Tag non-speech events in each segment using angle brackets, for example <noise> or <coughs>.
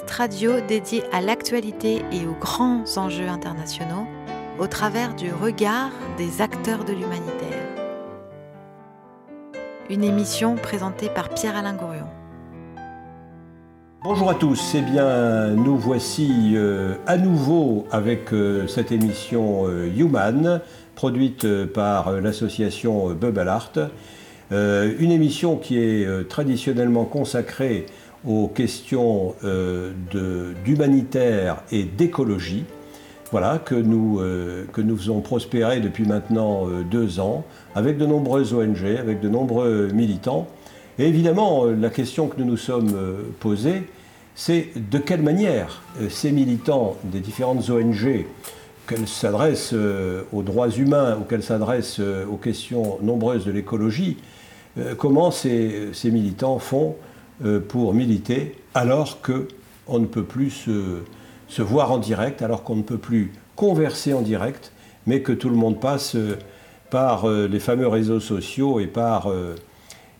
Radio dédié à l'actualité et aux grands enjeux internationaux au travers du regard des acteurs de l'humanitaire. Une émission présentée par Pierre-Alain Gourion. Bonjour à tous, eh bien nous voici euh, à nouveau avec euh, cette émission euh, Human, produite par l'association Bubble Art. une émission qui est traditionnellement consacrée aux questions d'humanitaire et d'écologie. Voilà, que nous, que nous faisons prospérer depuis maintenant deux ans, avec de nombreuses ONG, avec de nombreux militants. Et évidemment, la question que nous nous sommes posée, c'est de quelle manière euh, ces militants des différentes ONG, qu'elles s'adressent euh, aux droits humains ou qu'elles s'adressent euh, aux questions nombreuses de l'écologie, comment ces, militants font pour militer alors qu'on ne peut plus se, voir en direct, alors qu'on ne peut plus converser en direct, mais que tout le monde passe par les fameux réseaux sociaux et par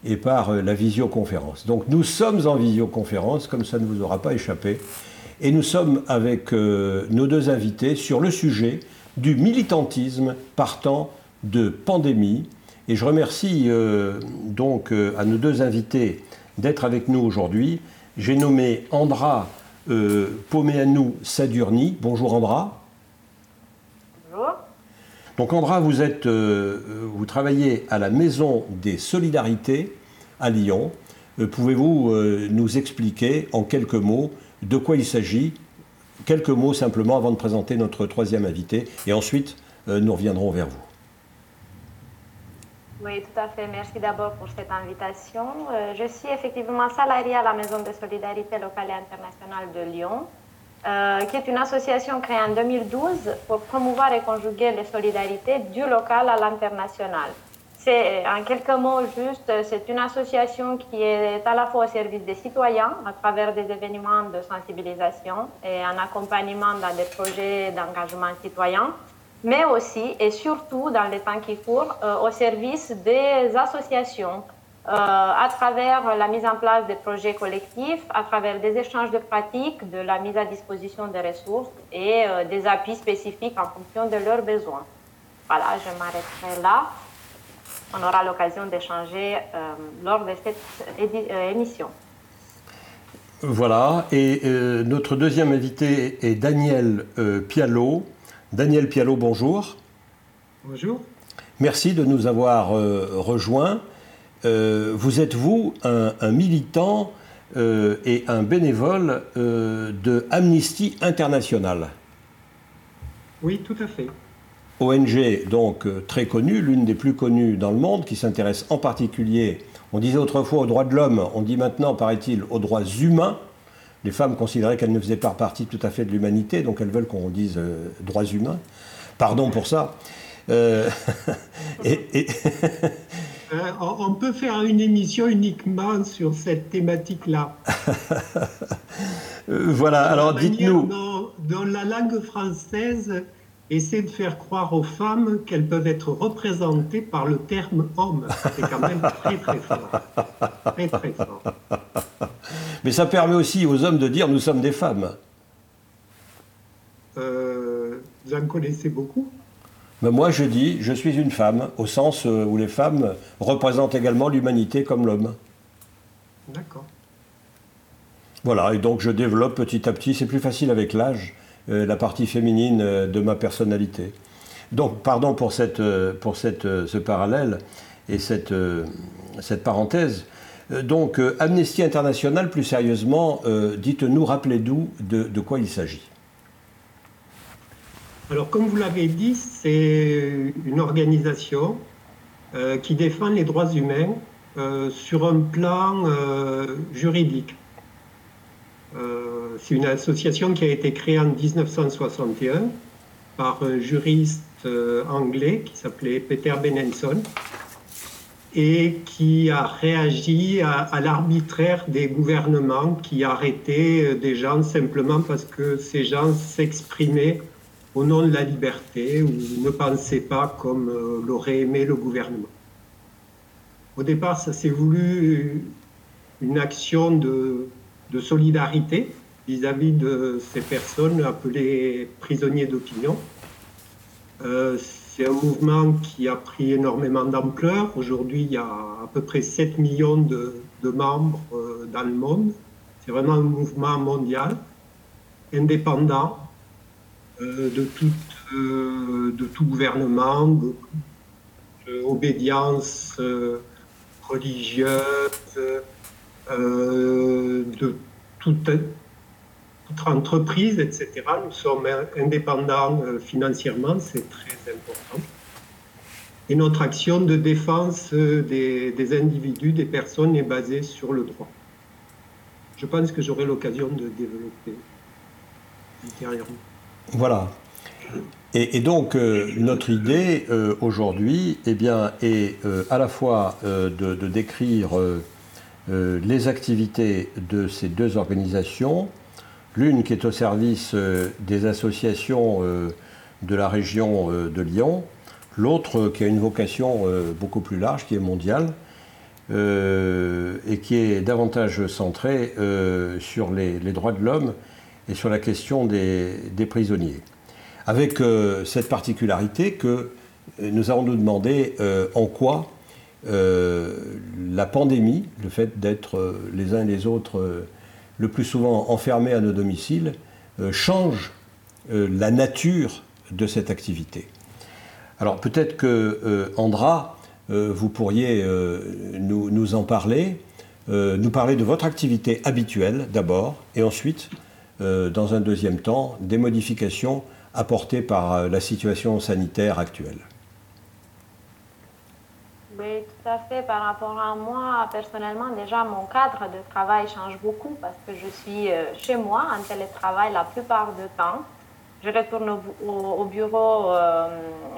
et par euh, la visioconférence. Donc nous sommes en visioconférence, comme ça ne vous aura pas échappé, et nous sommes avec euh, nos deux invités sur le sujet du militantisme partant de pandémie. Et je remercie euh, donc à nos deux invités d'être avec nous aujourd'hui. J'ai nommé Andra Poméanou Sadurni. Bonjour Andra. Bonjour. Donc Andra, vous, êtes, vous travaillez à la Maison des Solidarités à Lyon. Euh, pouvez-vous euh, nous expliquer en quelques mots de quoi il s'agit? Quelques mots simplement avant de présenter notre troisième invité et ensuite euh, nous reviendrons vers vous. Oui, tout à fait. Merci d'abord pour cette invitation. je suis effectivement salariée à la Maison de solidarité locale et internationale de Lyon, qui est une association créée en 2012 pour promouvoir et conjuguer les solidarités du local à l'international. C'est, en quelques mots juste, c'est une association qui est à la fois au service des citoyens à travers des événements de sensibilisation et un accompagnement dans des projets d'engagement citoyen, mais aussi et surtout dans les temps qui courent euh, au service des associations euh, à travers la mise en place des projets collectifs, à travers des échanges de pratiques, de la mise à disposition des ressources et euh, des appuis spécifiques en fonction de leurs besoins. Voilà, je m'arrêterai là on aura l'occasion d'échanger lors de cette émission. Voilà, et notre deuxième invité est Daniel Pialot. Daniel Pialot, bonjour. Bonjour. Merci de nous avoir rejoints. vous êtes, vous, un, militant et un bénévole de Amnesty International. Oui, tout à fait. ONG donc euh, très connue, l'une des plus connues dans le monde, qui s'intéresse en particulier, on disait autrefois aux droits de l'homme, on dit maintenant, paraît-il, aux droits humains. Les femmes considéraient qu'elles ne faisaient pas partie tout à fait de l'humanité, donc elles veulent qu'on dise euh, droits humains. Pardon pour ça. Euh, <laughs> on peut faire une émission uniquement sur cette thématique-là. <laughs> voilà, alors dites-nous. dans, la langue française, essaie de faire croire aux femmes qu'elles peuvent être représentées par le terme homme. C'est quand même très très fort. Très très fort. Mais ça permet aussi aux hommes de dire nous sommes des femmes. Euh, vous en connaissez beaucoup? Mais Moi je dis je suis une femme, au sens euh, où les femmes représentent également l'humanité comme l'homme. D'accord. Voilà, et donc je développe petit à petit, c'est plus facile avec l'âge. Euh, la partie féminine euh, de ma personnalité. Donc, pardon pour, cette, pour cette, ce parallèle et cette, cette parenthèse. Donc, Amnesty International, plus sérieusement, dites-nous, rappelez-nous de, quoi il s'agit. Alors, comme vous l'avez dit, c'est une organisation qui défend les droits humains sur un plan juridique. Euh, c'est une association qui a été créée en 1961 par un juriste euh, anglais qui s'appelait Peter Benenson et qui a réagi à, l'arbitraire des gouvernements qui arrêtaient euh, des gens simplement parce que ces gens s'exprimaient au nom de la liberté ou ne pensaient pas comme l'aurait aimé le gouvernement. Au départ, ça s'est voulu une action de, solidarité vis-à-vis de ces personnes appelées prisonniers d'opinion. Euh, c'est un mouvement qui a pris énormément d'ampleur. Aujourd'hui, il y a à peu près 7 millions de, membres euh, dans le monde. C'est vraiment un mouvement mondial, indépendant euh, de, tout, de tout gouvernement, d'obédience religieuse, euh, de toute, entreprise, etc. Nous sommes indépendants euh, financièrement, c'est très important. Et notre action de défense euh, des, individus, des personnes est basée sur le droit. Je pense que j'aurai l'occasion de développer ultérieurement. Voilà. Et, donc, notre idée aujourd'hui eh est à la fois de, décrire euh, les activités de ces deux organisations, l'une qui est au service euh, des associations euh, de la région de Lyon, l'autre qui a une vocation beaucoup plus large, qui est mondiale, et qui est davantage centrée sur les, droits de l'homme et sur la question des, des prisonniers. Avec cette particularité que nous allons nous demander en quoi euh, la pandémie, le fait d'être euh, les uns et les autres euh, le plus souvent enfermés à nos domiciles, change la nature de cette activité. Alors peut-être que Andra, vous pourriez nous, en parler, nous parler de votre activité habituelle d'abord, et ensuite, dans un deuxième temps, des modifications apportées par la situation sanitaire actuelle. Oui, tout à fait. Par rapport à moi, personnellement, déjà, mon cadre de travail change beaucoup parce que je suis euh, chez moi en télétravail la plupart du temps. Je retourne au, bureau euh,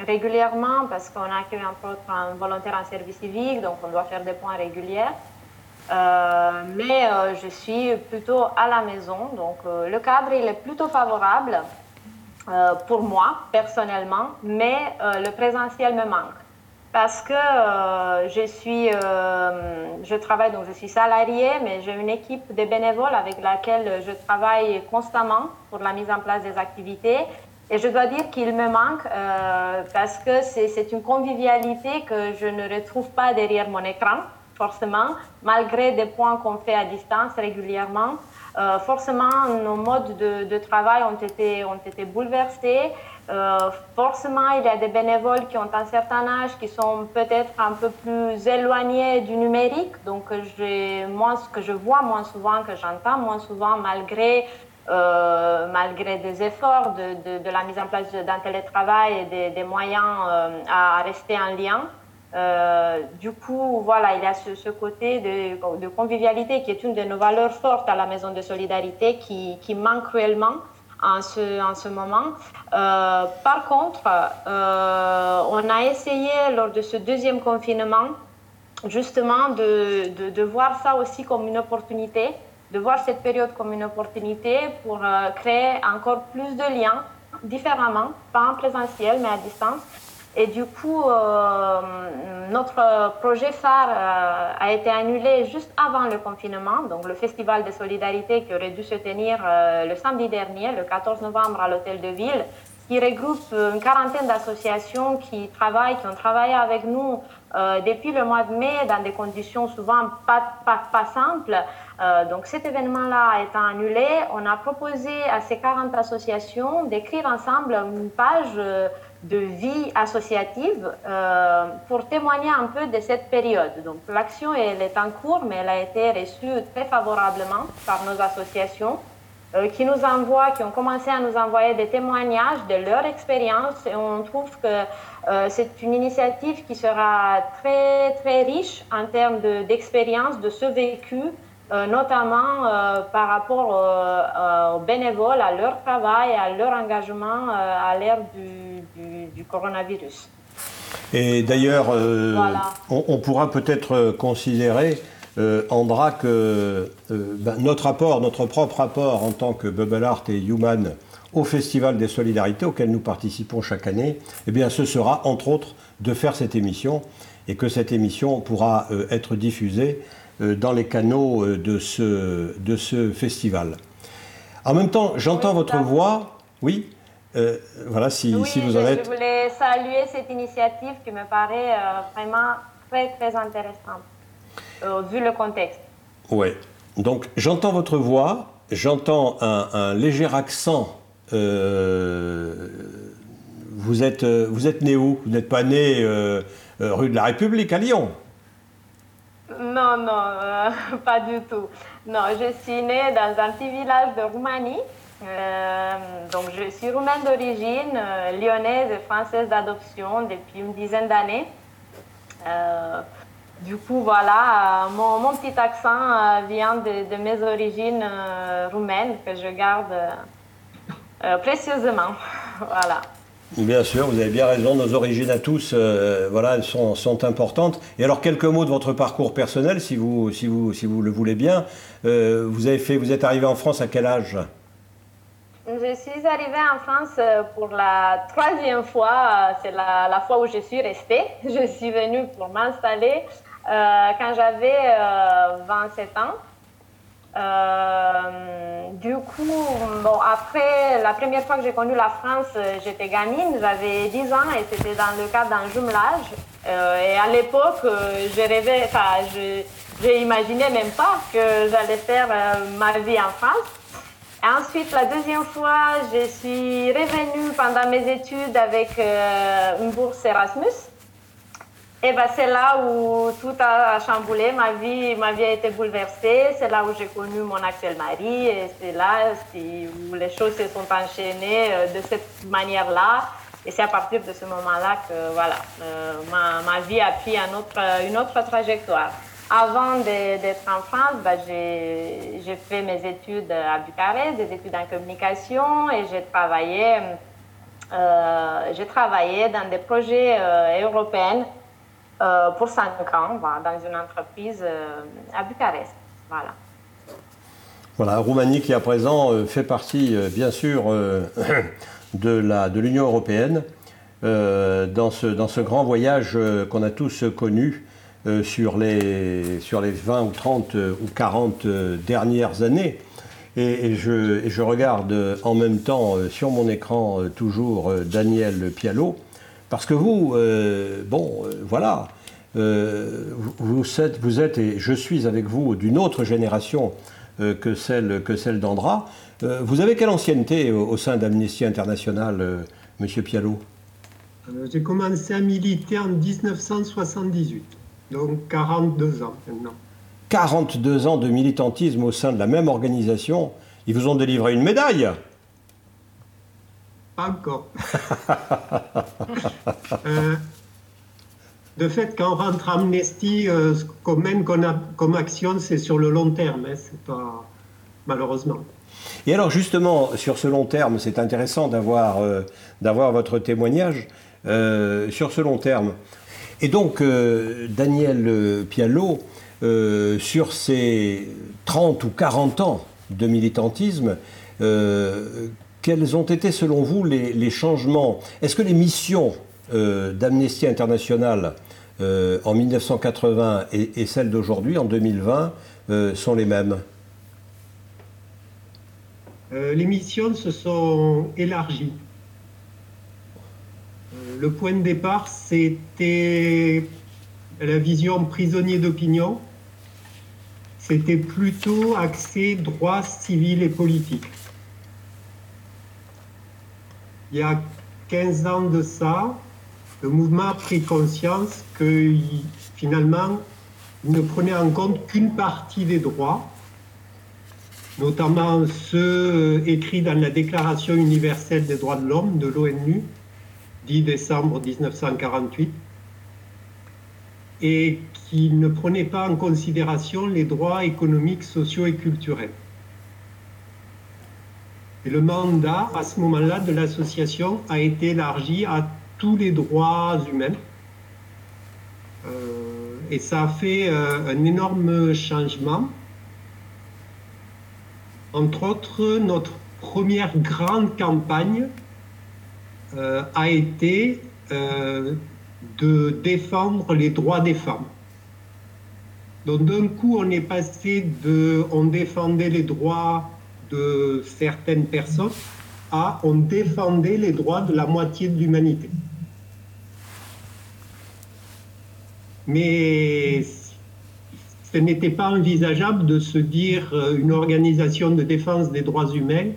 régulièrement parce qu'on accueille un volontaire en service civique, donc on doit faire des points réguliers. Euh, mais je suis plutôt à la maison, donc le cadre il est plutôt favorable pour moi personnellement, mais le présentiel me manque parce que euh, je suis, euh, je travaille donc je suis salariée, mais j'ai une équipe de bénévoles avec laquelle je travaille constamment pour la mise en place des activités. Et je dois dire qu'il me manque euh, parce que c'est une convivialité que je ne retrouve pas derrière mon écran, forcément, malgré des points qu'on fait à distance régulièrement. forcément, nos modes de, travail ont été, ont été bouleversés. Euh, forcément, il y a des bénévoles qui ont un certain âge, qui sont peut-être un peu plus éloignés du numérique, donc moins ce que je vois moins souvent, que j'entends moins souvent, malgré, euh, malgré des efforts de, de, la mise en place d'un télétravail et des, moyens euh, à rester en lien. Du coup, voilà, il y a ce, côté de, convivialité qui est une de nos valeurs fortes à la Maison de Solidarité qui, manque cruellement en ce, en ce moment. Euh, par contre, euh, on a essayé lors de ce deuxième confinement justement de, de, de, voir ça aussi comme une opportunité, de voir cette période comme une opportunité pour euh, créer encore plus de liens différemment, pas en présentiel mais à distance, et du coup, euh, notre projet phare euh, a été annulé juste avant le confinement, donc le festival de solidarité qui aurait dû se tenir euh, le samedi dernier, le 14 novembre, à l'hôtel de ville, qui regroupe une quarantaine d'associations qui travaillent, qui ont travaillé avec nous depuis le mois de mai dans des conditions souvent pas, pas, pas simples. donc cet événement-là étant annulé, on a proposé à ces 40 associations d'écrire ensemble une page de vie associative euh, pour témoigner un peu de cette période. Donc l'action elle est en cours, mais elle a été reçue très favorablement par nos associations euh, qui nous envoient, qui ont commencé à nous envoyer des témoignages de leur expérience et on trouve que euh, c'est une initiative qui sera très très riche en termes d'expérience, de, ce vécu notamment euh, par rapport aux, bénévoles, à leur travail, à leur engagement euh, à l'ère du, coronavirus. Et d'ailleurs, on, pourra peut-être considérer, Andra, que ben, notre apport, notre propre apport en tant que Bubble Art et Human au Festival des Solidarités auquel nous participons chaque année, eh bien, ce sera entre autres de faire cette émission et que cette émission pourra être diffusée dans les canaux de ce, de ce festival. En même temps, j'entends votre voix. Oui voilà, si, si vous en êtes. Je voulais saluer cette initiative qui me paraît vraiment très, très intéressante, vu le contexte. Oui. Donc, j'entends votre voix, j'entends un, léger accent. vous, êtes, vous êtes né où? Vous n'êtes pas né rue de la République à Lyon non, non, euh, <laughs> pas du tout. Non, je suis née dans un petit village de Roumanie. Euh, donc, je suis roumaine d'origine, euh, lyonnaise et française d'adoption depuis une dizaine d'années. du coup, voilà, mon, petit accent vient de, de, mes origines roumaines que je garde précieusement. <laughs> voilà. Bien sûr, vous avez bien raison. Nos origines à tous, euh, voilà, sont, importantes. Et alors, quelques mots de votre parcours personnel, si vous, si vous, si vous le voulez bien. Euh, vous, avez fait, vous êtes arrivé en France à quel âge? Je suis arrivée en France euh, pour la troisième fois. C'est la, fois où je suis restée. <laughs> Je suis venue pour m'installer quand j'avais 27 ans. Euh, du coup, bon, après, la première fois que j'ai connu la France, euh, j'étais gamine, j'avais 10 ans et c'était dans le cadre d'un jumelage. Euh, et à l'époque, je rêvais, enfin, je, n'imaginais même pas que j'allais faire ma vie en France. Et ensuite, la deuxième fois, je suis revenue pendant mes études avec une bourse Erasmus. Et ben, c'est là où tout a chamboulé, ma vie, ma vie a été bouleversée, c'est là où j'ai connu mon actuel mari et c'est là où les choses se sont enchaînées euh, de cette manière-là. Et c'est à partir de ce moment-là que voilà, euh, ma, ma, vie a pris un autre, une autre trajectoire. Avant d'être en France, ben, j'ai fait mes études à Bucarest, des études en communication et j'ai travaillé, euh, travaillé dans des projets européens euh, pour 5 ans dans une entreprise euh, à Bucarest. Voilà. Voilà, Roumanie qui à présent euh, fait partie, bien sûr, <coughs> de l'Union européenne dans, ce, dans ce grand voyage qu'on a tous connu sur, les, sur les 20 ou 30 ou 40 dernières années. Et, je, je, regarde en même temps sur mon écran toujours Daniel Pialot, parce que vous, euh, bon, euh, voilà, euh, vous, êtes, vous êtes, et je suis avec vous, d'une autre génération que celle, que celle d'Andra. vous avez quelle ancienneté au, sein d'Amnesty International, Monsieur Pialot? J'ai commencé à militer en 1978, donc 42 ans maintenant. 42 ans de militantisme au sein de la même organisation. Ils vous ont délivré une médaille pas encore. <laughs> Euh, de fait, quand on rentre à Amnesty, euh, ce qu'on mène comme, action, c'est sur le long terme, hein, c'est pas malheureusement. Et alors justement, sur ce long terme, c'est intéressant d'avoir euh, votre témoignage sur ce long terme. Et donc, Daniel Pialot, sur ces 30 ou 40 ans de militantisme, quels ont été selon vous les, changements Est-ce que les missions euh, d'Amnesty International euh, en 1980 et, celles d'aujourd'hui, en 2020, euh, sont les mêmes? Les missions se sont élargies. le point de départ, c'était la vision prisonnier d'opinion. C'était plutôt axé droits civils et politiques il y a 15 ans de ça, le mouvement a pris conscience que finalement, il ne prenait en compte qu'une partie des droits, notamment ceux euh, écrits dans la Déclaration universelle des droits de l'homme de l'ONU, 10 décembre 1948, et qui ne prenait pas en considération les droits économiques, sociaux et culturels. Et le mandat, à ce moment-là, de l'association a été élargi à tous les droits humains. Euh, et ça a fait euh, un énorme changement. Entre autres, notre première grande campagne euh, a été de défendre les droits des femmes. Donc d'un coup, on est passé de on défendait les droits certaines personnes à on défendait les droits de la moitié de l'humanité. Mais ce n'était pas envisageable de se dire euh, une organisation de défense des droits humains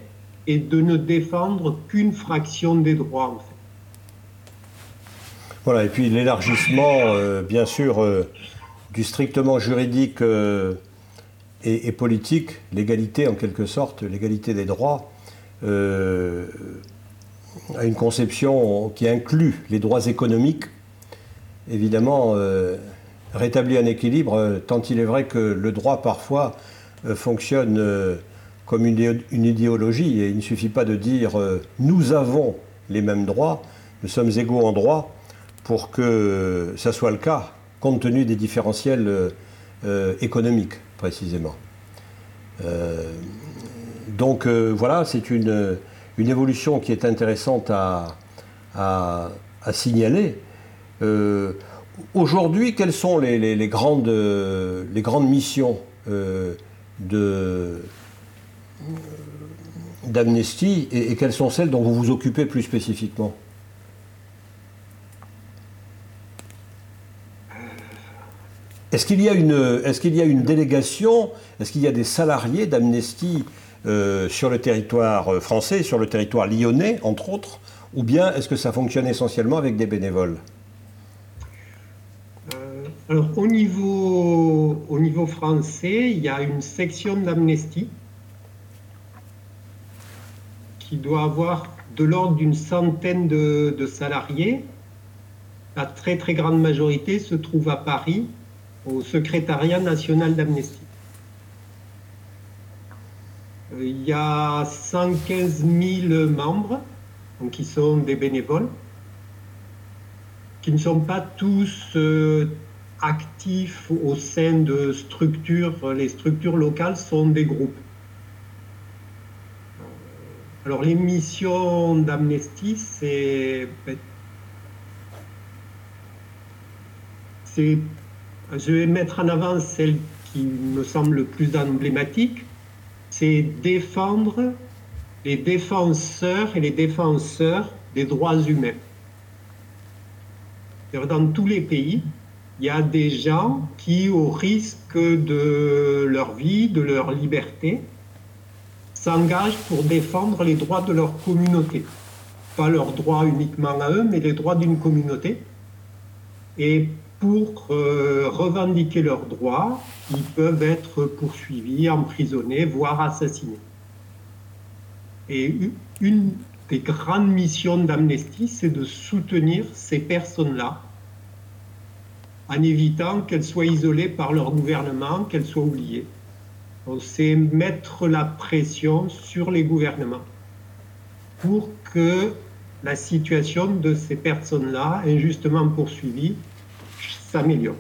et de ne défendre qu'une fraction des droits. Voilà, et puis l'élargissement, euh, bien sûr, euh, du strictement juridique et, politique, l'égalité en quelque sorte, l'égalité des droits, à une conception qui inclut les droits économiques, évidemment rétablit un équilibre, tant il est vrai que le droit parfois fonctionne comme une, idéologie, et il ne suffit pas de dire euh, nous avons les mêmes droits, nous sommes égaux en droit, pour que ça soit le cas, compte tenu des différentiels euh, économiques, précisément. Euh, donc voilà, c'est une, évolution qui est intéressante à, signaler. Aujourd'hui, quelles sont les, grandes, missions de, d'Amnesty et, quelles sont celles dont vous vous occupez plus spécifiquement? Est-ce qu'il y, a une, délégation, est-ce qu'il y a des salariés d'Amnesty euh, sur le territoire euh, français, sur le territoire lyonnais, entre autres, ou bien est-ce que ça fonctionne essentiellement avec des bénévoles? Euh, Alors au niveau, au niveau français, il y a une section d'Amnesty qui doit avoir de l'ordre d'une centaine de, salariés. La très très grande majorité se trouve à Paris, au secrétariat national d'Amnesty. Euh, il y a 115 000 membres, donc qui sont des bénévoles, qui ne sont pas tous euh, actifs au sein de structures. Les structures locales sont des groupes. Alors les missions d'Amnesty, c'est... Je vais mettre en avant celle qui me semble le plus emblématique, c'est défendre les défenseurs et les défenseurs des droits humains. Dans tous les pays, il y a des gens qui, au risque de leur vie, de leur liberté, s'engagent pour défendre les droits de leur communauté. Pas leurs droits uniquement à eux, mais les droits d'une communauté. Et pour euh, revendiquer leurs droits, ils peuvent être poursuivis, emprisonnés, voire assassinés. Et une des grandes missions d'Amnesty, c'est de soutenir ces personnes-là en évitant qu'elles soient isolées par leur gouvernement, qu'elles soient oubliées c'est mettre la pression sur les gouvernements pour que la situation de ces personnes-là, injustement poursuivies, s'améliore.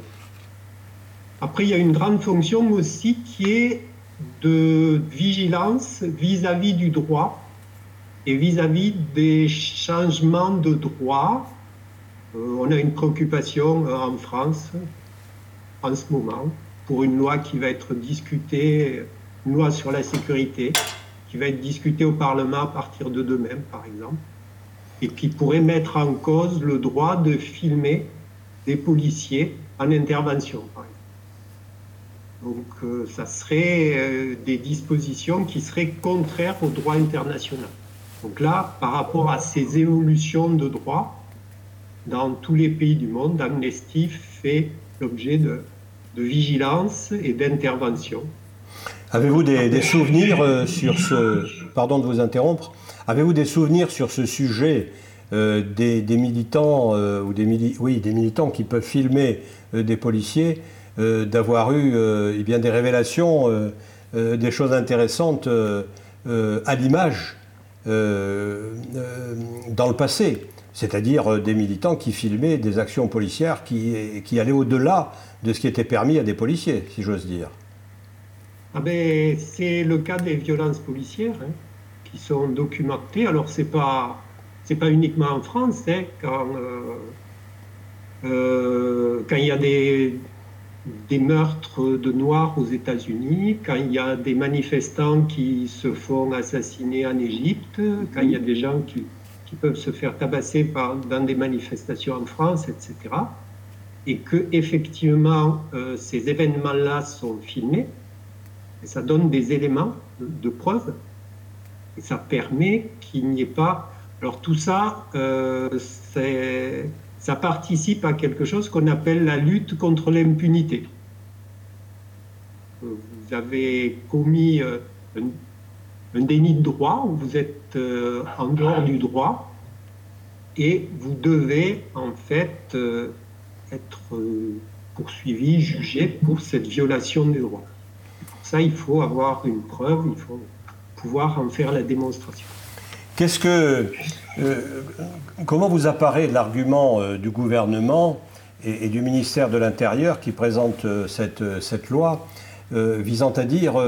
Après, il y a une grande fonction aussi qui est de vigilance vis-à-vis du droit et vis-à-vis des changements de droit. Euh, on a une préoccupation en France en ce moment pour une loi qui va être discutée, une loi sur la sécurité, qui va être discutée au Parlement à partir de demain, par exemple, et qui pourrait mettre en cause le droit de filmer des policiers en intervention. Donc, euh, ça serait euh, des dispositions qui seraient contraires au droit international. Donc là, par rapport à ces évolutions de droit, dans tous les pays du monde, Amnesty fait l'objet de de vigilance et d'intervention. Avez-vous des, souvenirs euh, sur ce... Pardon de vous interrompre. Avez-vous des souvenirs sur ce sujet euh, des, militants euh, ou des, oui, des militants qui peuvent filmer des policiers, d'avoir eu eh bien, des révélations, des choses intéressantes à l'image dans le passé c'est-à-dire des militants qui filmaient des actions policières qui, qui allaient au-delà de ce qui était permis à des policiers, si j'ose dire. Ah ben, c'est le cas des violences policières hein, qui sont documentées. Alors, ce n'est pas, pas uniquement en France, hein, quand, euh, euh, quand il y a des, des meurtres de Noirs aux États-Unis, quand il y a des manifestants qui se font assassiner en Égypte, quand il y a des gens qui, qui peuvent se faire tabasser dans des manifestations en France, etc. Et que effectivement euh, ces événements-là sont filmés, et ça donne des éléments de, de preuve, et ça permet qu'il n'y ait pas. Alors tout ça, euh, ça participe à quelque chose qu'on appelle la lutte contre l'impunité. Vous avez commis euh, un, déni de droit, vous êtes euh, en dehors du droit, et vous devez en fait euh, être poursuivi, jugé pour cette violation des droits. Pour ça, il faut avoir une preuve, il faut pouvoir en faire la démonstration. Qu'est-ce que euh, comment vous apparaît l'argument euh, du gouvernement et, du ministère de l'Intérieur qui présente euh, cette, cette, loi visant à dire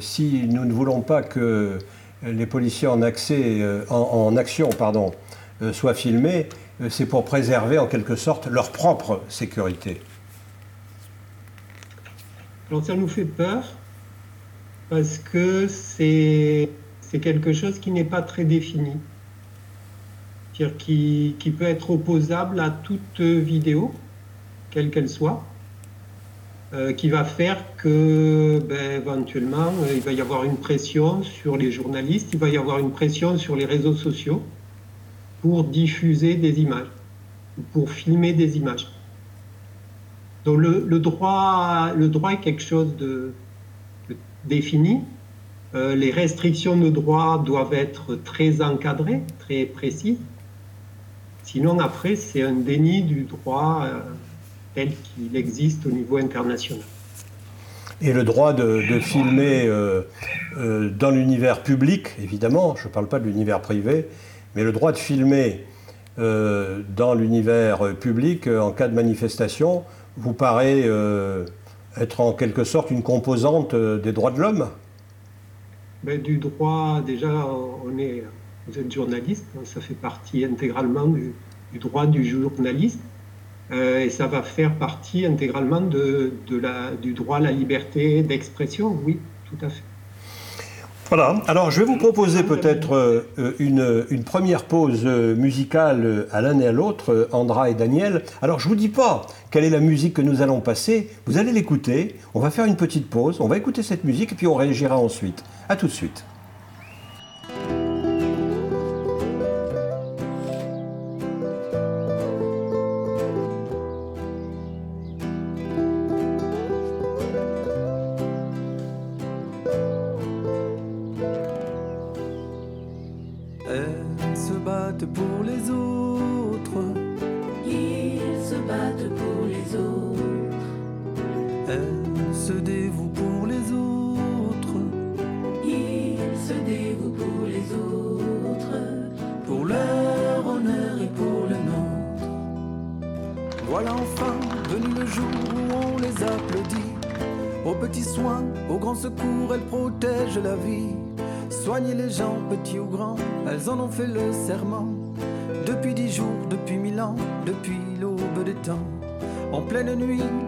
si nous ne voulons pas que les policiers en, action soient filmés, c'est pour préserver en quelque sorte leur propre sécurité. Alors ça nous fait peur parce que c'est quelque chose qui n'est pas très défini qui, qui, peut être opposable à toute vidéo, quelle qu'elle soit, euh, qui va faire que ben, éventuellement euh, il va y avoir une pression sur les journalistes, il va y avoir une pression sur les réseaux sociaux pour diffuser des images, pour filmer des images. Donc le droit, le droit est quelque chose de, défini. Euh, les restrictions de droit doivent être très encadrées, très précises. Sinon, après, c'est un déni du droit euh, tel qu'il existe au niveau international. Et le droit de, filmer euh, dans l'univers public, évidemment, je ne parle pas de l'univers privé, mais le droit de filmer dans l'univers public en cas de manifestation vous paraît être en quelque sorte une composante des droits de l'homme ben, Du droit, déjà, on est vous êtes journaliste, hein, ça fait partie intégralement du, droit du journaliste. Euh, et ça va faire partie intégralement de, du droit à la liberté d'expression, oui, tout à fait. Voilà, alors je vais vous proposer peut-être euh, une, une, première pause musicale à l'un et à l'autre, Andra et Daniel. Alors je ne vous dis pas quelle est la musique que nous allons passer, vous allez l'écouter, on va faire une petite pause, on va écouter cette musique et puis on réagira ensuite. A tout de suite.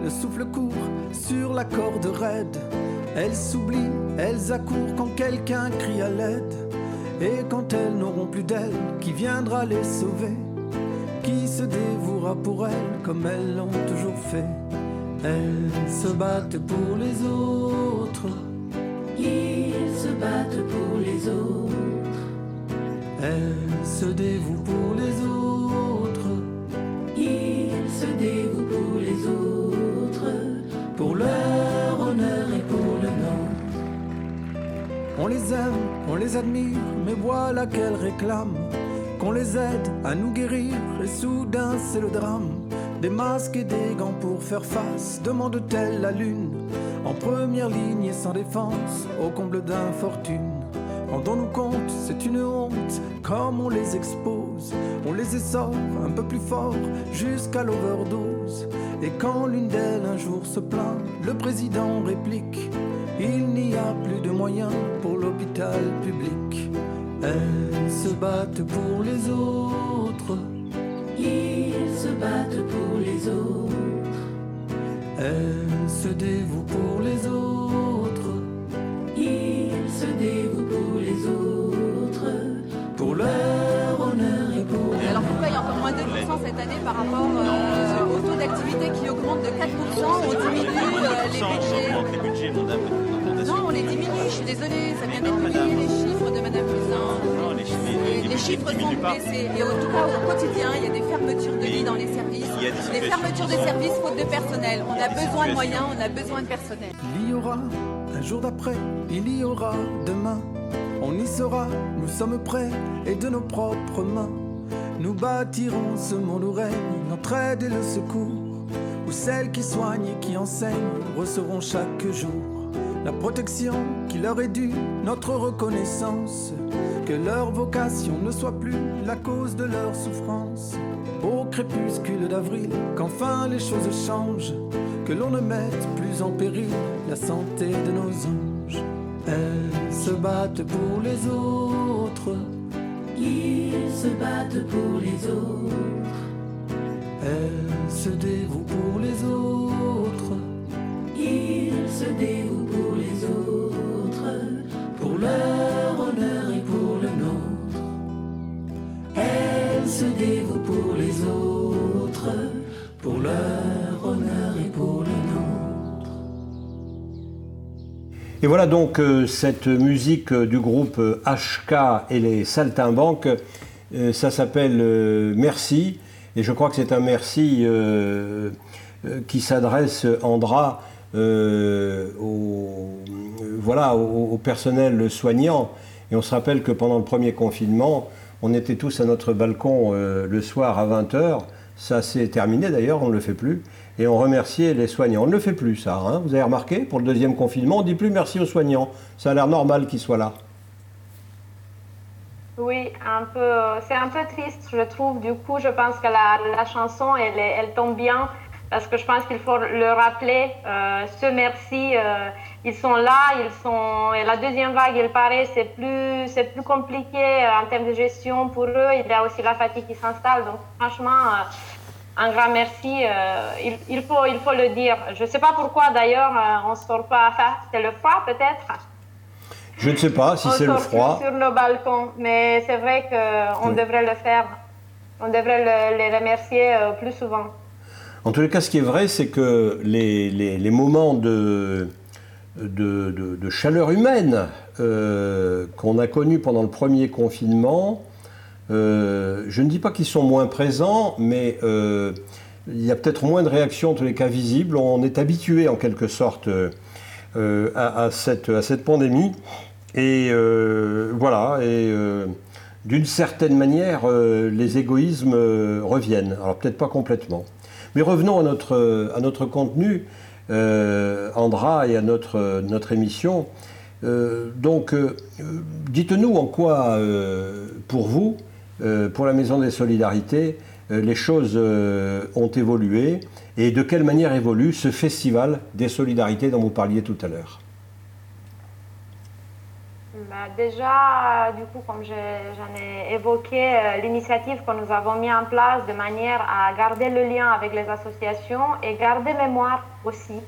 Le souffle court sur la corde raide. Elles s'oublient, elles accourent quand quelqu'un crie à l'aide. Et quand elles n'auront plus d'elles, qui viendra les sauver? Qui se dévouera pour elles comme elles l'ont toujours fait? Elles se battent pour les autres. Ils se battent pour les autres. Elle se dévoue pour les autres. On les admire, mais voilà qu'elles réclament qu'on les aide à nous guérir. Et soudain, c'est le drame. Des masques et des gants pour faire face, demande-t-elle la lune En première ligne et sans défense, au comble d'infortune. Rendons-nous compte, c'est une honte, comme on les expose. On les essore un peu plus fort, jusqu'à l'overdose. Et quand l'une d'elles un jour se plaint, le président réplique Il n'y a plus de moyens pour l'hôpital public. Elles se battent pour les autres. Ils se battent pour les autres. Elle se dévoue pour les autres. Il se dévoue pour les autres. Pour leur honneur et pour leur Alors pourquoi il y a encore moins 2% cette année par rapport euh, au taux d'activité qui augmente de 4% On diminue euh, les budgets. Je suis désolée, ça vient d'être publié les chiffres de Madame Buzyn. Non, les chiffres, Les, les les chiffres chiffres diminuent sont baissés. Et en tout cas, au quotidien, il y a des fermetures de lits dans les services. Il y a des fermetures de services faute de personnel. On a besoin de moyens, on a besoin de personnel. Il y aura un jour d'après, il y aura demain. On y sera, nous sommes prêts et de nos propres mains. Nous bâtirons ce monde où règne l'entraide et le secours. Où celles qui soignent et qui enseignent recevront chaque jour la protection qui leur est due, notre reconnaissance. Que leur vocation ne soit plus la cause de leur souffrance. Au crépuscule d'avril, qu'enfin les choses changent, que l'on ne mette plus en péril la santé de nos anges. Elles se battent pour les autres, Ils se battent pour les autres. elles se dévouent pour les autres, Ils se dévouent leur honneur et pour le nôtre. Elles se dévouent pour les autres. Pour leur honneur et pour le nôtre. Et voilà donc euh, cette musique euh, du groupe euh, HK et les Saltimbanques. Euh, ça s'appelle euh, Merci. Et je crois que c'est un merci euh, euh, qui s'adresse, Andra, euh, au, euh, voilà, au, personnel soignant. Et on se rappelle que pendant le premier confinement, on était tous à notre balcon euh, le soir à 20h. Ça s'est terminé d'ailleurs, on ne le fait plus. Et on remerciait les soignants. On ne le fait plus, ça. hein. Vous avez remarqué, pour le deuxième confinement, on ne dit plus merci aux soignants. Ça a l'air normal qu'ils soient là. Oui, un peu, c'est un peu triste, je trouve. Du coup, je pense que la, la chanson, elle, elle tombe bien parce que je pense qu'il faut le rappeler. euh, ce merci, euh, ils sont là, ils sont. Et la deuxième vague, il paraît, c'est plus, c'est plus compliqué euh, en termes de gestion pour eux. Il y a aussi la fatigue qui s'installe. Donc, franchement, un grand merci. euh, il, il faut, il faut le dire. Je ne sais pas pourquoi d'ailleurs, on ne sort pas. <laughs> Enfin, c'est le froid peut-être. Je ne sais pas si c'est le froid. sur nos balcons, mais c'est vrai qu'on Oui. devrait le faire. On devrait le- les remercier plus souvent. En tous les cas, ce qui est vrai, c'est que les, moments de, chaleur humaine euh, qu'on a connus pendant le premier confinement, euh, je ne dis pas qu'ils sont moins présents, mais euh, il y a peut-être moins de réactions, en tous les cas visibles. On est habitué en quelque sorte à, cette, pandémie. Et voilà, et d'une certaine manière, les égoïsmes reviennent. Alors peut-être pas complètement. Mais revenons à notre, contenu, euh, Andra, et à notre, émission. Euh, donc, euh, dites-nous en quoi, pour vous, pour la Maison des Solidarités, les choses ont évolué et de quelle manière évolue ce festival des solidarités dont vous parliez tout à l'heure. Bah, déjà, du coup, comme je- j'en ai évoqué, euh, l'initiative que nous avons mis en place de manière à garder le lien avec les associations et garder mémoire aussi.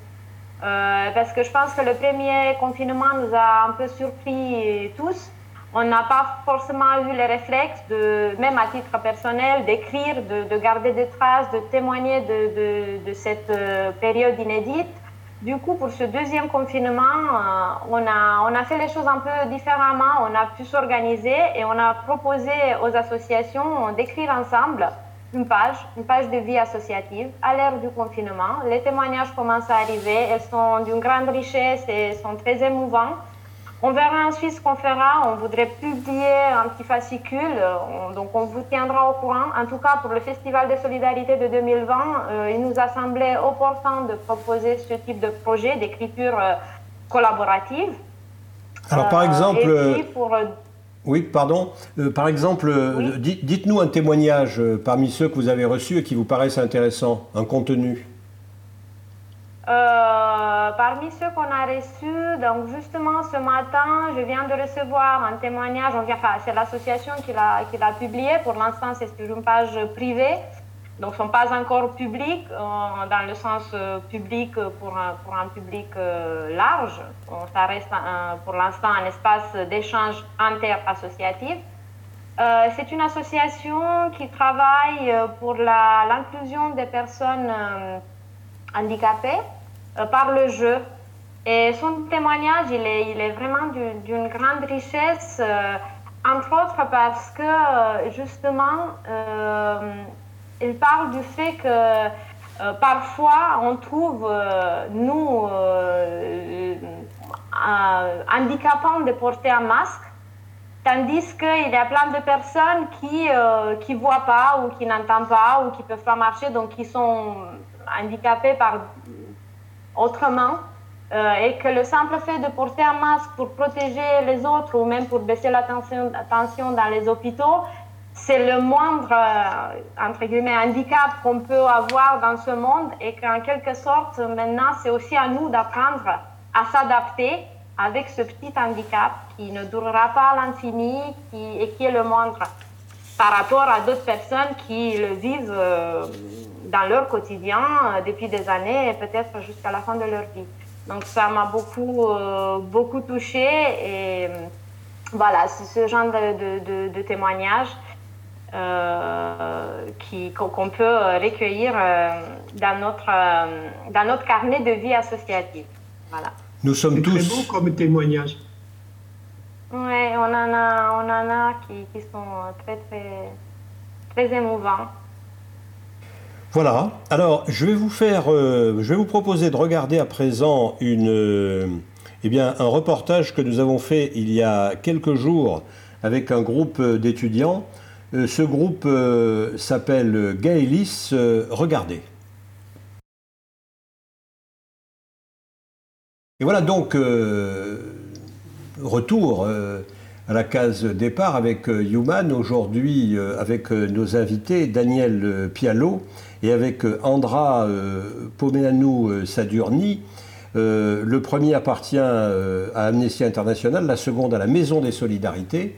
Euh, parce que je pense que le premier confinement nous a un peu surpris tous. On n'a pas forcément eu les réflexes, de, même à titre personnel, d'écrire, de, de garder des traces, de témoigner de, cette euh, période inédite. Du coup, pour ce deuxième confinement, euh, on, a, on a fait les choses un peu différemment. On a pu s'organiser et on a proposé aux associations d'écrire ensemble une page, une page de vie associative à l'ère du confinement. Les témoignages commencent à arriver. Elles sont d'une grande richesse et sont très émouvants. On verra ensuite ce qu'on fera. On voudrait publier un petit fascicule, on- donc on vous tiendra au courant. En tout cas, pour le Festival de solidarité de 2020, euh, il nous a semblé opportun de proposer ce type de projet d'écriture euh, collaborative. Alors, par Euh, exemple, et puis pour, oui, pardon, Euh, par exemple, Oui. dites-nous un témoignage euh, parmi ceux que vous avez reçus et qui vous paraissent intéressants, un contenu. Euh, parmi ceux qu'on a reçus, donc justement ce matin, je viens de recevoir un témoignage, enfin, c'est l'association qui l'a, publié, pour l'instant c'est sur une page privée, donc sont pas encore publics dans le sens public pour un, pour un public large. Ça reste pour l'instant un espace d'échange inter-associatif. c'est une association qui travaille pour l'inclusion des personnes handicapées par le jeu. Et son témoignage, il est, il est vraiment d'une grande richesse, euh, entre autres parce que euh, justement, euh, il parle du fait que parfois on trouve, nous, handicapants de porter un masque, tandis qu'il y a plein de personnes qui ne voient pas ou qui n'entendent pas ou qui ne peuvent pas marcher, donc qui sont handicapés par autrement. Euh, et que le simple fait de porter un masque pour protéger les autres ou même pour baisser la tension, dans les hôpitaux, c'est le moindre, euh, entre guillemets, handicap qu'on peut avoir dans ce monde et qu'en quelque sorte, maintenant, c'est aussi à nous d'apprendre à s'adapter avec ce petit handicap qui ne durera pas à l'infini et qui est le moindre par rapport à d'autres personnes qui le vivent euh, dans leur quotidien depuis des années et peut-être jusqu'à la fin de leur vie. Donc ça m'a beaucoup, euh, beaucoup touché et euh, voilà, c'est ce genre de, de, témoignages euh, qu'on peut recueillir dans, notre, dans notre carnet de vie associative. Voilà. Nous sommes tous. Très beau comme témoignage. Oui, on en a, on en a qui, qui sont très, très, très émouvants. Voilà. Alors, je vais vous faire, euh, je vais vous proposer de regarder à présent une, euh, eh bien, un reportage que nous avons fait il y a quelques jours avec un groupe d'étudiants. Euh, ce groupe s'appelle Gaélis. regardez. Et voilà donc retour à la case départ avec Human aujourd'hui avec nos invités Daniel Pialot et avec euh, Andra euh, Pomenanou euh, Sadurni. le premier appartient à Amnesty International, la seconde à la Maison des Solidarités.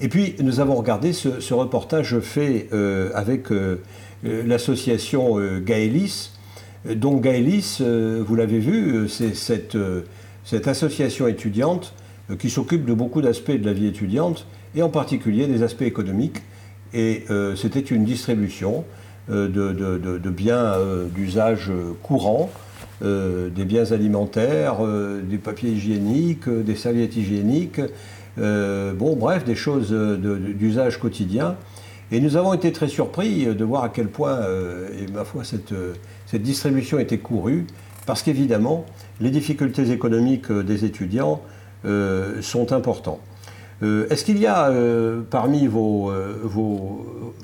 Et puis nous avons regardé ce, reportage fait avec l'association Gaélis. Donc Gaélis, vous l'avez vu, c'est cette, association étudiante qui s'occupe de beaucoup d'aspects de la vie étudiante, et en particulier des aspects économiques. Et c'était une distribution euh, de, biens euh, d'usage courant, euh, des biens alimentaires, des papiers hygiéniques, des serviettes hygiéniques, bon bref, des choses d'usage quotidien. Et nous avons été très surpris de voir à quel point, et ma foi, cette, distribution était courue, parce qu'évidemment, les difficultés économiques des étudiants sont importantes. Est-ce qu'il y a parmi vos, vos,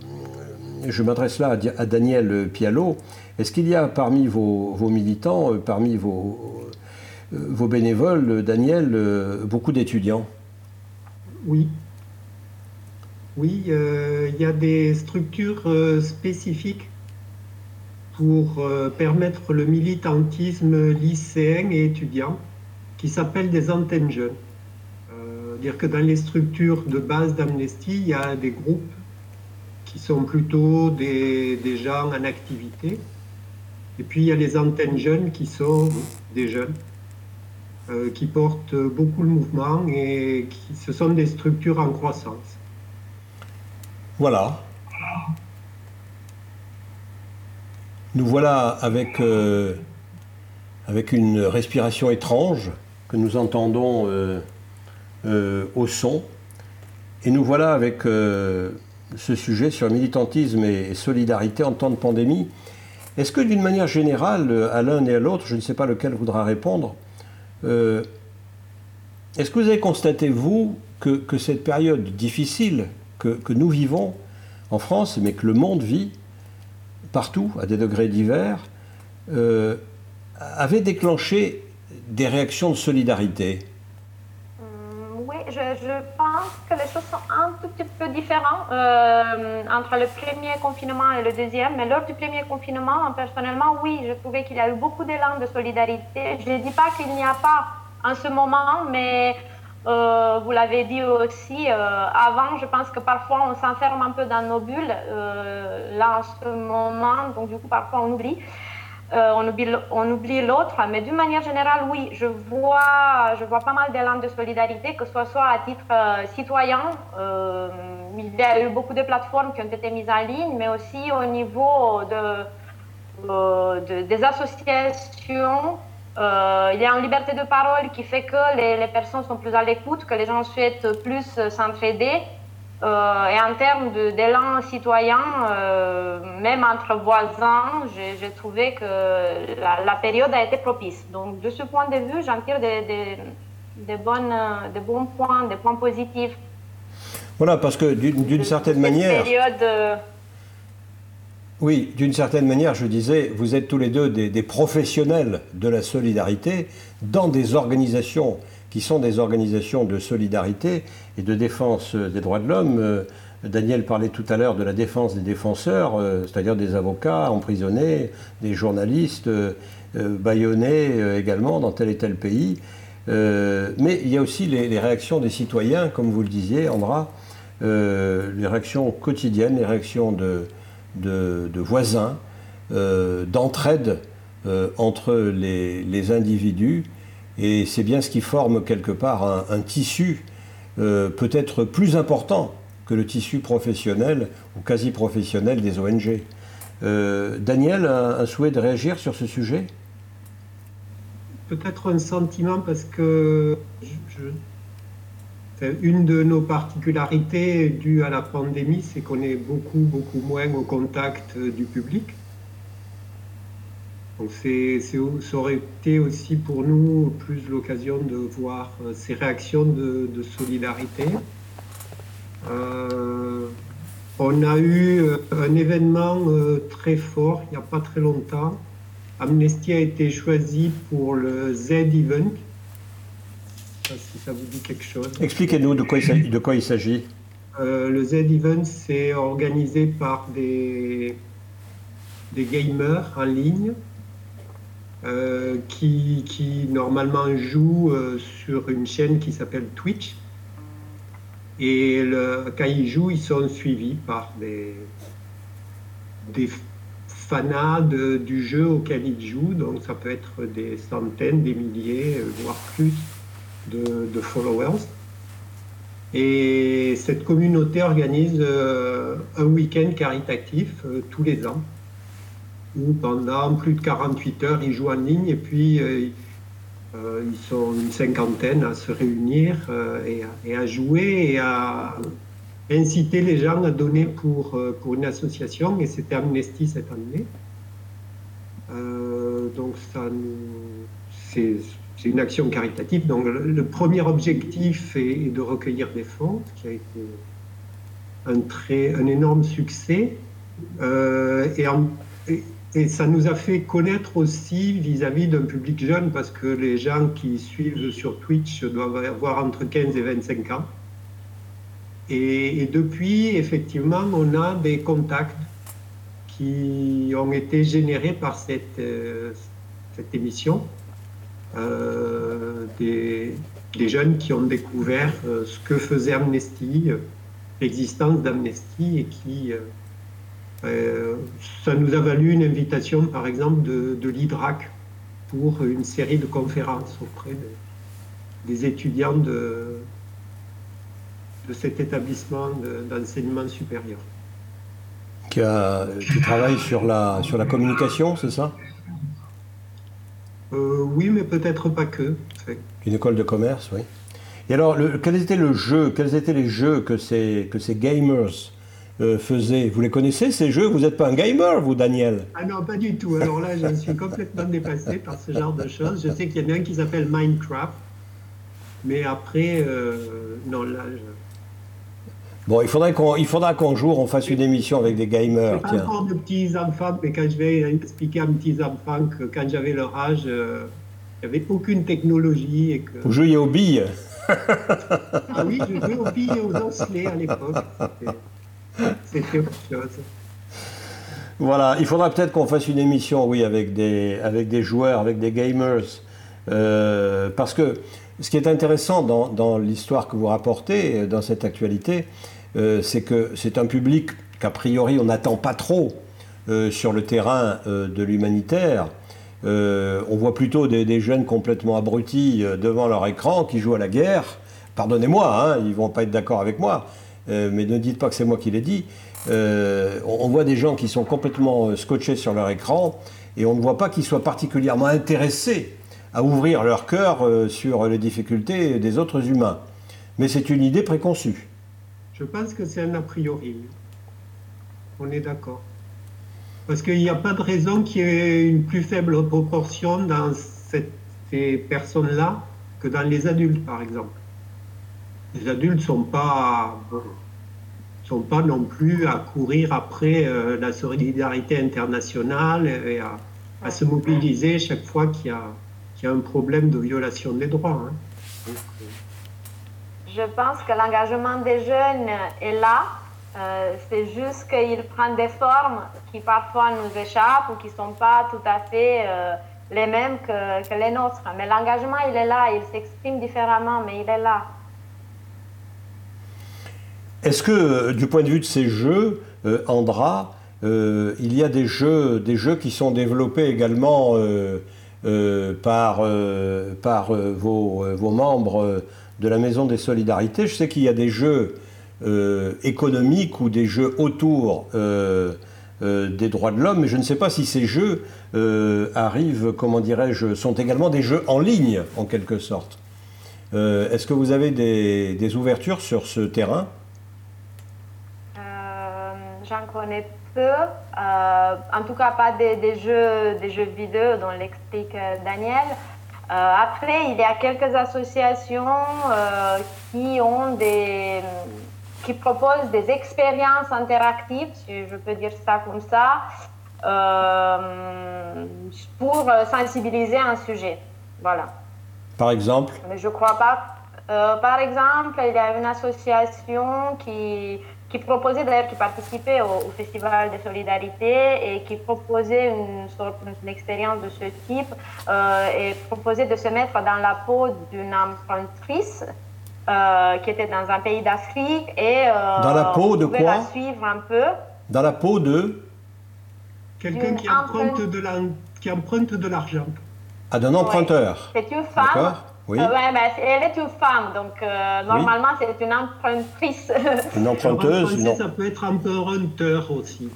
je m'adresse là à, Daniel Pialot. Est-ce qu'il y a parmi vos, militants, euh, parmi vos, euh, bénévoles, Daniel, euh, beaucoup d'étudiants? Oui. Oui, il y a des structures spécifiques pour permettre le militantisme lycéen et étudiant qui s'appellent des antennes jeunes. dire que dans les structures de base d'Amnesty, il y a des groupes qui sont plutôt des, gens en activité. Et puis il y a les antennes jeunes qui sont des jeunes, euh, qui portent beaucoup le mouvement et qui, ce sont des structures en croissance. Voilà. Nous voilà avec, euh, avec une respiration étrange que nous entendons euh, au son. Et nous voilà avec ce sujet sur militantisme et solidarité en temps de pandémie. Est-ce que d'une manière générale, à l'un et à l'autre, je ne sais pas lequel voudra répondre, euh, est-ce que vous avez constaté, vous, que, cette période difficile que, nous vivons en France, mais que le monde vit partout, à des degrés divers, euh, avait déclenché des réactions de solidarité? Je, pense que les choses sont un tout petit peu différentes euh, entre le premier confinement et le deuxième. Mais lors du premier confinement, personnellement, oui, je trouvais qu'il y a eu beaucoup d'élan de solidarité. Je ne dis pas qu'il n'y a pas en ce moment, mais euh, vous l'avez dit aussi, euh, avant, je pense que parfois on s'enferme un peu dans nos bulles. Là, en ce moment, donc du coup, parfois on oublie. On oublie, on oublie l'autre, mais d'une manière générale, oui, je vois, je vois pas mal d'élan de solidarité, que ce soit, soit à titre citoyen, il y a eu beaucoup de plateformes qui ont été mises en ligne, mais aussi au niveau de, de des associations euh, il y a une liberté de parole qui fait que les, personnes sont plus à l'écoute, que les gens souhaitent plus s'entraider. Euh, et en termes d'élan citoyen, euh, même entre voisins, j'ai trouvé que la, période a été propice. Donc de ce point de vue, j'en tire des, des, bonnes, des bons points, des points positifs. Voilà, parce que d'une certaine manière... Période, oui, d'une certaine manière, je disais, vous êtes tous les deux des, professionnels de la solidarité dans des organisations qui sont des organisations de solidarité et de défense des droits de l'homme. Euh, Daniel parlait tout à l'heure de la défense des défenseurs, euh, c'est-à-dire des avocats emprisonnés, des journalistes euh, bâillonnés également dans tel et tel pays. mais il y a aussi les, réactions des citoyens, comme vous le disiez, Andra, les réactions quotidiennes, les réactions de, voisins, d'entraide entre les, individus. Et c'est bien ce qui forme quelque part un, tissu euh, peut-être plus important que le tissu professionnel ou quasi professionnel des ONG. Daniel, un, souhait de réagir sur ce sujet? Peut-être un sentiment parce que une de nos particularités dues à la pandémie, c'est qu'on est beaucoup, beaucoup moins au contact euh, du public. Donc ça aurait été aussi pour nous plus l'occasion de voir euh, ces réactions de, solidarité. Euh, on a eu un événement très fort il n'y a pas très longtemps. Amnesty a été choisi pour le Z-Event, si ça vous dit quelque chose. Expliquez-nous de quoi il s'agit. Euh, le Z-Event, c'est organisé par des, des gamers en ligne euh, qui, normalement jouent euh, sur une chaîne qui s'appelle Twitch. Et quand ils jouent, ils sont suivis par des, des fanats du jeu auquel ils jouent. Donc ça peut être des centaines, des milliers, voire plus de, followers. Et cette communauté organise euh, un week-end caritatif euh, tous les ans, où pendant plus de 48 heures, ils jouent en ligne et puis euh, ils sont une cinquantaine à se réunir et à, jouer et à inciter les gens à donner pour, pour une association. Et c'était Amnesty cette année. donc ça c'est une action caritative. Donc le, premier objectif est, de recueillir des fonds, qui a été un, très, un énorme succès. Euh, et, et, ça nous a fait connaître aussi vis-à-vis d'un public jeune, parce que les gens qui suivent sur Twitch doivent avoir entre 15 et 25 ans. Et, depuis, effectivement, on a des contacts qui ont été générés par cette, euh, émission. Euh, des, jeunes qui ont découvert euh, ce que faisait Amnesty, l'existence d'Amnesty et qui ça nous a valu une invitation, par exemple, de, de l'IDRAC pour une série de conférences auprès des étudiants de, de cet établissement d'enseignement supérieur. Qui, a, qui, travaille sur la, sur la communication, c'est ça? Euh, oui, mais peut-être pas que. Une école de commerce, oui. Et alors, quel était le jeu, quels étaient les jeux que ces, que ces gamers euh, faisaient Vous les connaissez, ces jeux? Vous n'êtes pas un gamer, vous, Daniel? Ah non, pas du tout. Alors là, je suis complètement dépassé par ce genre de choses. Je sais qu'il y en a un qui s'appelle Minecraft. Mais après, euh, non, là, je Bon, il faudrait qu'on, il faudra qu'un jour on fasse une émission avec des gamers. Pas encore de petits enfants, mais quand je vais expliquer à mes petits enfants que quand j'avais leur âge, euh, il n'y avait aucune technologie et que. Vous jouiez aux billes. ah oui, je jouais aux billes et aux osselets à l'époque. <laughs> <laughs> C'était autre chose. Voilà, il faudra peut-être qu'on fasse une émission, oui, avec des, avec des joueurs, avec des gamers, euh, parce que ce qui est intéressant dans, dans l'histoire que vous rapportez, dans cette actualité, euh, c'est que c'est un public qu'a priori on n'attend pas trop euh, sur le terrain euh, de l'humanitaire. on voit plutôt des, jeunes complètement abrutis devant leur écran qui jouent à la guerre. Pardonnez-moi, hein, ils vont pas être d'accord avec moi, mais ne dites pas que c'est moi qui l'ai dit. on voit des gens qui sont complètement scotchés sur leur écran et on ne voit pas qu'ils soient particulièrement intéressés à ouvrir leur cœur euh, sur les difficultés des autres humains. Mais c'est une idée préconçue. Je pense que c'est un a priori. On est d'accord. Parce qu'il n'y a pas de raison qu'il y ait une plus faible proportion dans ces personnes-là que dans les adultes, par exemple. Les adultes ne sont pas, sont pas non plus à courir après euh, la solidarité internationale et à, se mobiliser chaque fois qu'il y a un problème de violation des droits. Hein. Je pense que l'engagement des jeunes est là. Euh, c'est juste qu'il prend des formes qui parfois nous échappent ou qui ne sont pas tout à fait euh, les mêmes que, les nôtres. Mais l'engagement, il est là, il s'exprime différemment, mais il est là. Est-ce que, euh, du point de vue de ces jeux, Andra, il y a des jeux, qui sont développés également euh, par, euh, euh, vos, membres de la Maison des Solidarités? Je sais qu'il y a des jeux économiques ou des jeux autour des droits de l'homme, mais je ne sais pas si ces jeux arrivent, comment dirais-je, sont également des jeux en ligne, en quelque sorte. Est-ce que vous avez des, ouvertures sur ce terrain? J'en connais euh, en tout cas, pas des, jeux, des jeux vidéo, dont l'explique euh, Daniel. Euh, après, il y a quelques associations qui ont des qui proposent des expériences interactives, si je peux dire ça comme ça, pour sensibiliser un sujet. Voilà. Par exemple? Mais je crois pas. par exemple, il y a une association qui qui proposait d'ailleurs, qui participait au, Festival de Solidarité et qui proposait une sorte d'expérience de ce type euh, et proposait de se mettre dans la peau d'une empruntrice euh, qui était dans un pays d'Afrique et euh, dans la peau de quoi la suivre un peu. Dans la peau de? Quelqu'un qui emprunte de la, qui emprunte de l'argent. Ah, d'un emprunteur. C'est une femme oui. Euh, ouais, ben, elle est une femme, donc euh, normalement c'est une empruntrice. <laughs> Une emprunteuse non. Ça peut être emprunteur aussi.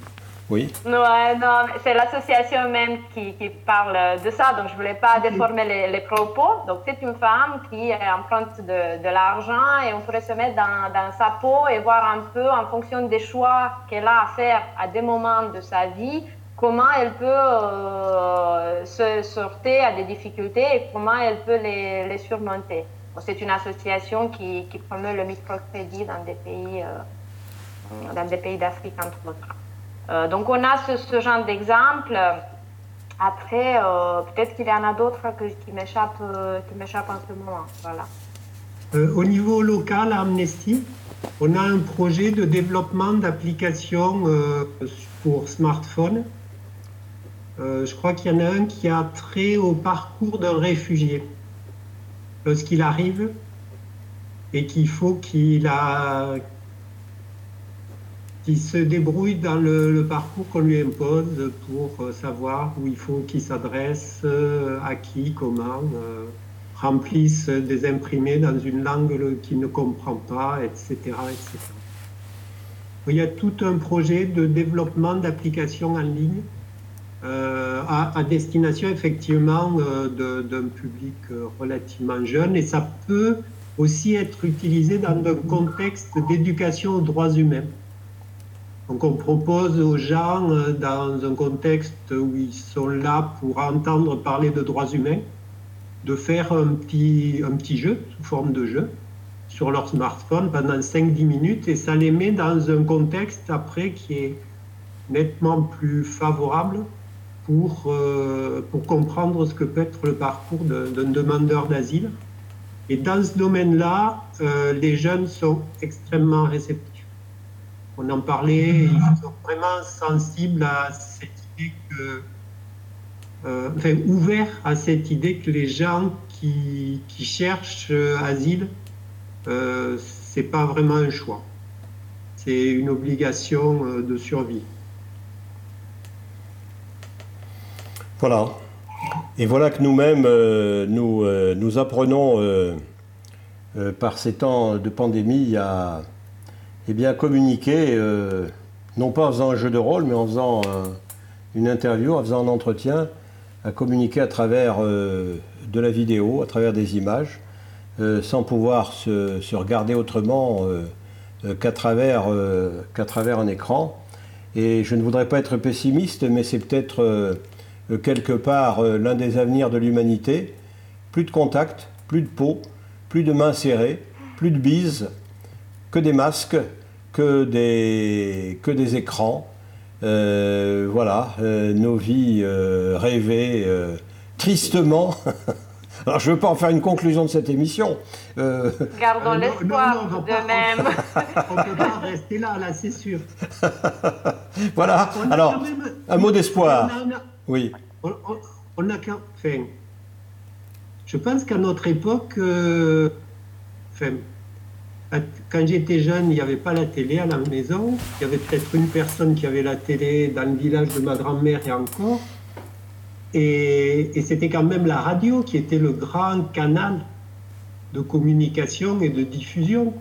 Oui. Ouais, non, c'est l'association même qui, qui, parle de ça, donc je ne voulais pas déformer les, les propos. Donc c'est une femme qui emprunte de, de l'argent et on pourrait se mettre dans, dans, sa peau et voir un peu en fonction des choix qu'elle a à faire à des moments de sa vie, comment elle peut euh, se sortir à des difficultés et comment elle peut les, surmonter. C'est une association qui, promeut le microcrédit dans des pays, euh, dans des pays d'Afrique entre autres. Euh, donc on a ce, genre d'exemple. Après, peut-être qu'il y en a d'autres qui m'échappent, en ce moment. Voilà. Au niveau local, à Amnesty, on a un projet de développement d'applications pour smartphone euh, je crois qu'il y en a un qui a trait au parcours d'un réfugié. Lorsqu'il arrive et qu'il faut qu'il a se débrouille dans le, parcours qu'on lui impose pour euh, savoir où il faut qu'il s'adresse, euh, à qui, comment, remplisse des imprimés dans une langue qu'il ne comprend pas, etc., etc. Il y a tout un projet de développement d'applications en ligne euh, à, destination effectivement euh, d'un public euh, relativement jeune et ça peut aussi être utilisé dans un contexte d'éducation aux droits humains. Donc on propose aux gens, dans un contexte où ils sont là pour entendre parler de droits humains, de faire un petit, un petit jeu sous forme de jeu sur leur smartphone pendant 5-10 minutes et ça les met dans un contexte après qui est nettement plus favorable pour, euh, pour comprendre ce que peut être le parcours d'un demandeur d'asile. Et dans ce domaine-là, euh, les jeunes sont extrêmement réceptifs. On en parlait, ils sont vraiment sensibles à cette idée que, euh, enfin, ouverts à cette idée que les gens qui, cherchent asile, euh, c'est pas vraiment un choix. C'est une obligation de survie. Voilà. Et voilà que nous-mêmes, euh, nous, euh, nous apprenons euh, par ces temps de pandémie à eh bien, communiquer, non pas en faisant un jeu de rôle, mais en faisant un- une interview, en faisant un entretien, à communiquer à travers de la vidéo, à travers des images, sans pouvoir se, regarder autrement qu'à travers, qu'à travers un écran. Et je ne voudrais pas être pessimiste, mais c'est peut-être quelque part euh, l'un des avenirs de l'humanité. Plus de contact, plus de peau, plus de mains serrées, plus de bises, que des masques, que des, que des écrans. Euh, voilà, euh, nos vies euh, rêvées euh, tristement. <laughs> Alors je ne veux pas en faire une conclusion de cette émission. Euh, Gardons Euh, l'espoir de pas- même. On ne peut pas rester là, là, c'est sûr. <laughs> voilà, alors même- un mot d'espoir. Oui, on, enfin, je pense qu'à notre époque, euh, enfin, quand j'étais jeune, il n'y avait pas la télé à la maison. Il y avait peut-être une personne qui avait la télé dans le village de ma grand-mère et encore. Et, et c'était quand même la radio qui était le grand canal de communication et de diffusion.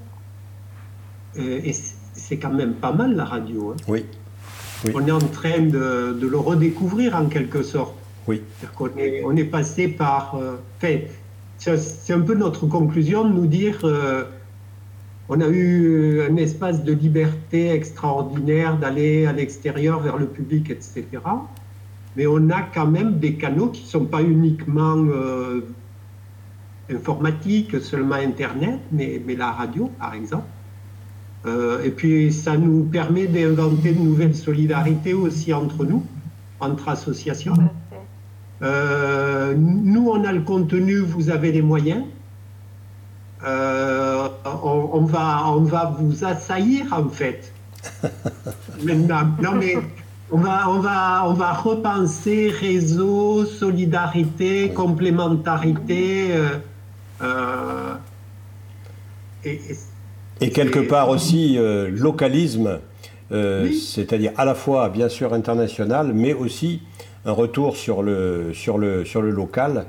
Euh, et c'est- c'est quand même pas mal la radio. hein. oui, Oui. On est en train de, de le redécouvrir en quelque sorte. oui. C'est-à-dire qu'on est, on est passé par. euh, c'est c'est un peu notre conclusion de nous dire euh, on a eu un espace de liberté extraordinaire d'aller à l'extérieur vers le public, etc. Mais on a quand même des canaux qui ne sont pas uniquement euh, informatiques, seulement Internet, mais, mais la radio, par exemple. Euh, et puis, ça nous permet d'inventer de nouvelles solidarités aussi entre nous, entre associations. Euh, nous, on a le contenu, vous avez les moyens. Euh, on, on va, on va vous assaillir, en fait. <laughs> Maintenant, non, mais on va, on, va, on va repenser réseau, solidarité, complémentarité. euh, euh, et, et- Et quelque part aussi euh, localisme, euh, Oui. c'est-à-dire à la fois bien sûr international, mais aussi un retour sur le, sur le, sur le local.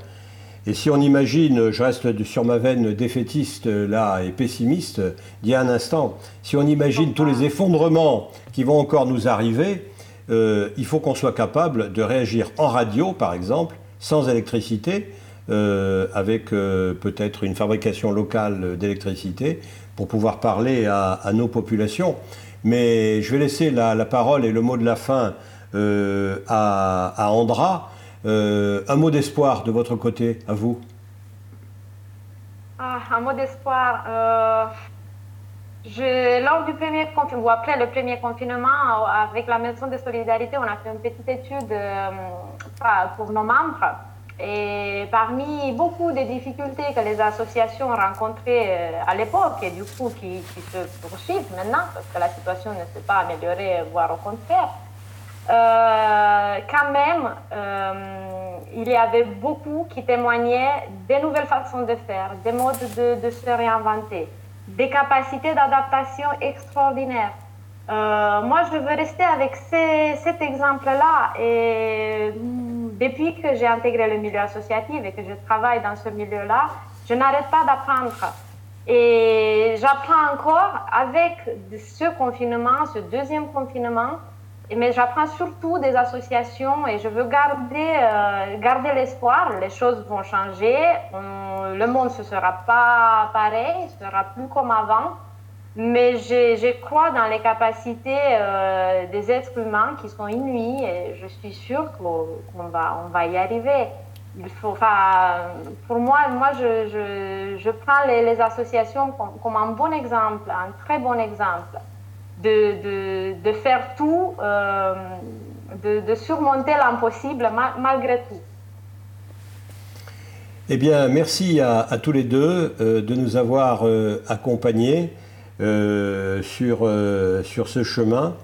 Et si on imagine, je reste sur ma veine défaitiste là et pessimiste d'il y a un instant, si on imagine tous les effondrements qui vont encore nous arriver, euh, il faut qu'on soit capable de réagir en radio, par exemple, sans électricité, euh, avec euh, peut-être une fabrication locale d'électricité, pour pouvoir parler à, nos populations. Mais je vais laisser la, parole et le mot de la fin euh, à, Andra. Euh, un mot d'espoir de votre côté, à vous. Ah, un mot d'espoir. euh, lors du premier confinement, ou après le premier confinement, avec la Maison de Solidarité, on a fait une petite étude pour nos membres. Et parmi beaucoup des difficultés que les associations rencontraient euh, à l'époque, et du coup qui, qui se poursuivent maintenant, parce que la situation ne s'est pas améliorée, voire au contraire, euh, quand même, euh, il y avait beaucoup qui témoignaient des nouvelles façons de faire, des modes de, de se réinventer, des capacités d'adaptation extraordinaires. Euh, moi, je veux rester avec cet exemple-là. Et mm, depuis que j'ai intégré le milieu associatif et que je travaille dans ce milieu-là, je n'arrête pas d'apprendre. Et j'apprends encore avec ce confinement, ce deuxième confinement, mais j'apprends surtout des associations et je veux garder, euh, garder l'espoir. Les choses vont changer, le monde ne sera pas pareil, ne sera plus comme avant. Mais je, crois dans les capacités euh, des êtres humains qui sont inouïes et je suis sûre qu'on va, on va y arriver. Pour moi, moi je, je, je prends les, associations comme, un bon exemple, un très bon exemple de, de, de faire tout, euh, de, de surmonter l'impossible ma- malgré tout. Eh bien, merci à, tous les deux euh, de nous avoir accompagnés sur, euh, sur ce chemin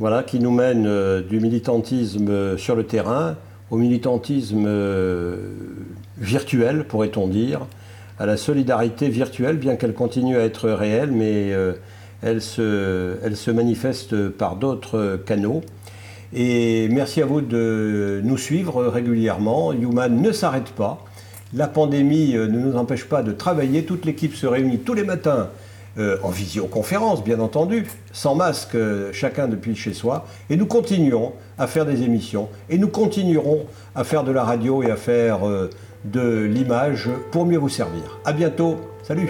voilà, qui nous mène euh, du militantisme euh, sur le terrain au militantisme euh, virtuel, pourrait-on dire, à la solidarité virtuelle, bien qu'elle continue à être réelle, mais euh, elle, se, elle se manifeste par d'autres canaux. Et merci à vous de nous suivre régulièrement. Human ne s'arrête pas. La pandémie ne nous empêche pas de travailler. Toute l'équipe se réunit tous les matins euh, en visioconférence, bien entendu, sans masque, euh, chacun depuis chez soi. Et nous continuons à faire des émissions. Et nous continuerons à faire de la radio et à faire euh, de l'image pour mieux vous servir. À bientôt. Salut.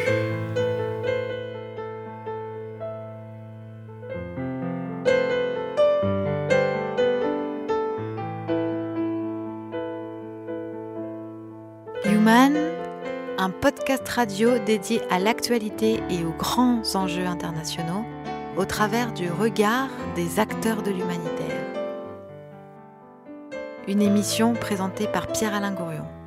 Radio dédié à l'actualité et aux grands enjeux internationaux au travers du regard des acteurs de l'humanitaire. Une émission présentée par Pierre-Alain Gourion.